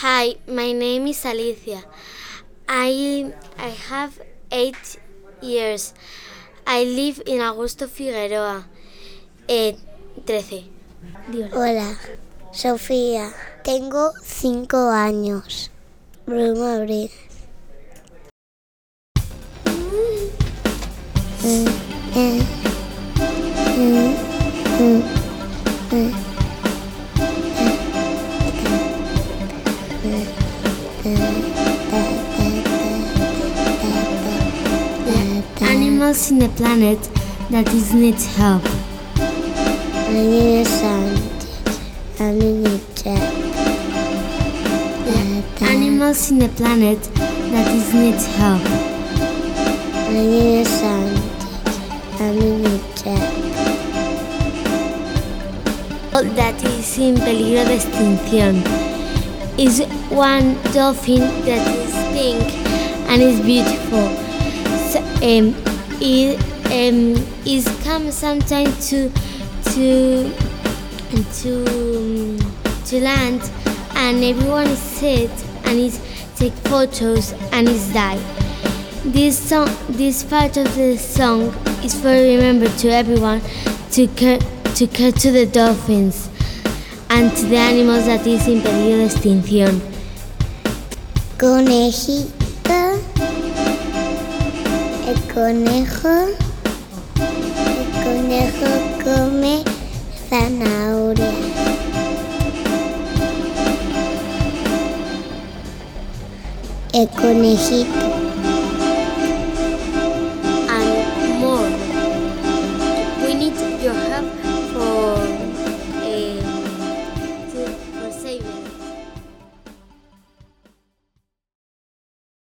Hi, my name is Alicia. I I have eight years. I live in Augusto Figueroa. Eh, 13. Hola, Sofía. Tengo cinco años. Animals in the planet that is needs help. My name is Sandy. I'm in Jack. Animals in the planet that is needs help. My name is Sandy. I'm in Jack. That is in peligro de extinción. Is one dolphin that is pink and is beautiful. So, um, it um, is come sometime to to to to land and everyone is sit and is take photos and is die. This song, this part of the song is for remember to everyone to care to care to the dolphins and to the animals that is in peligro de extinción. Conejita. El conejo. El conejo come zanahoria. El conejito.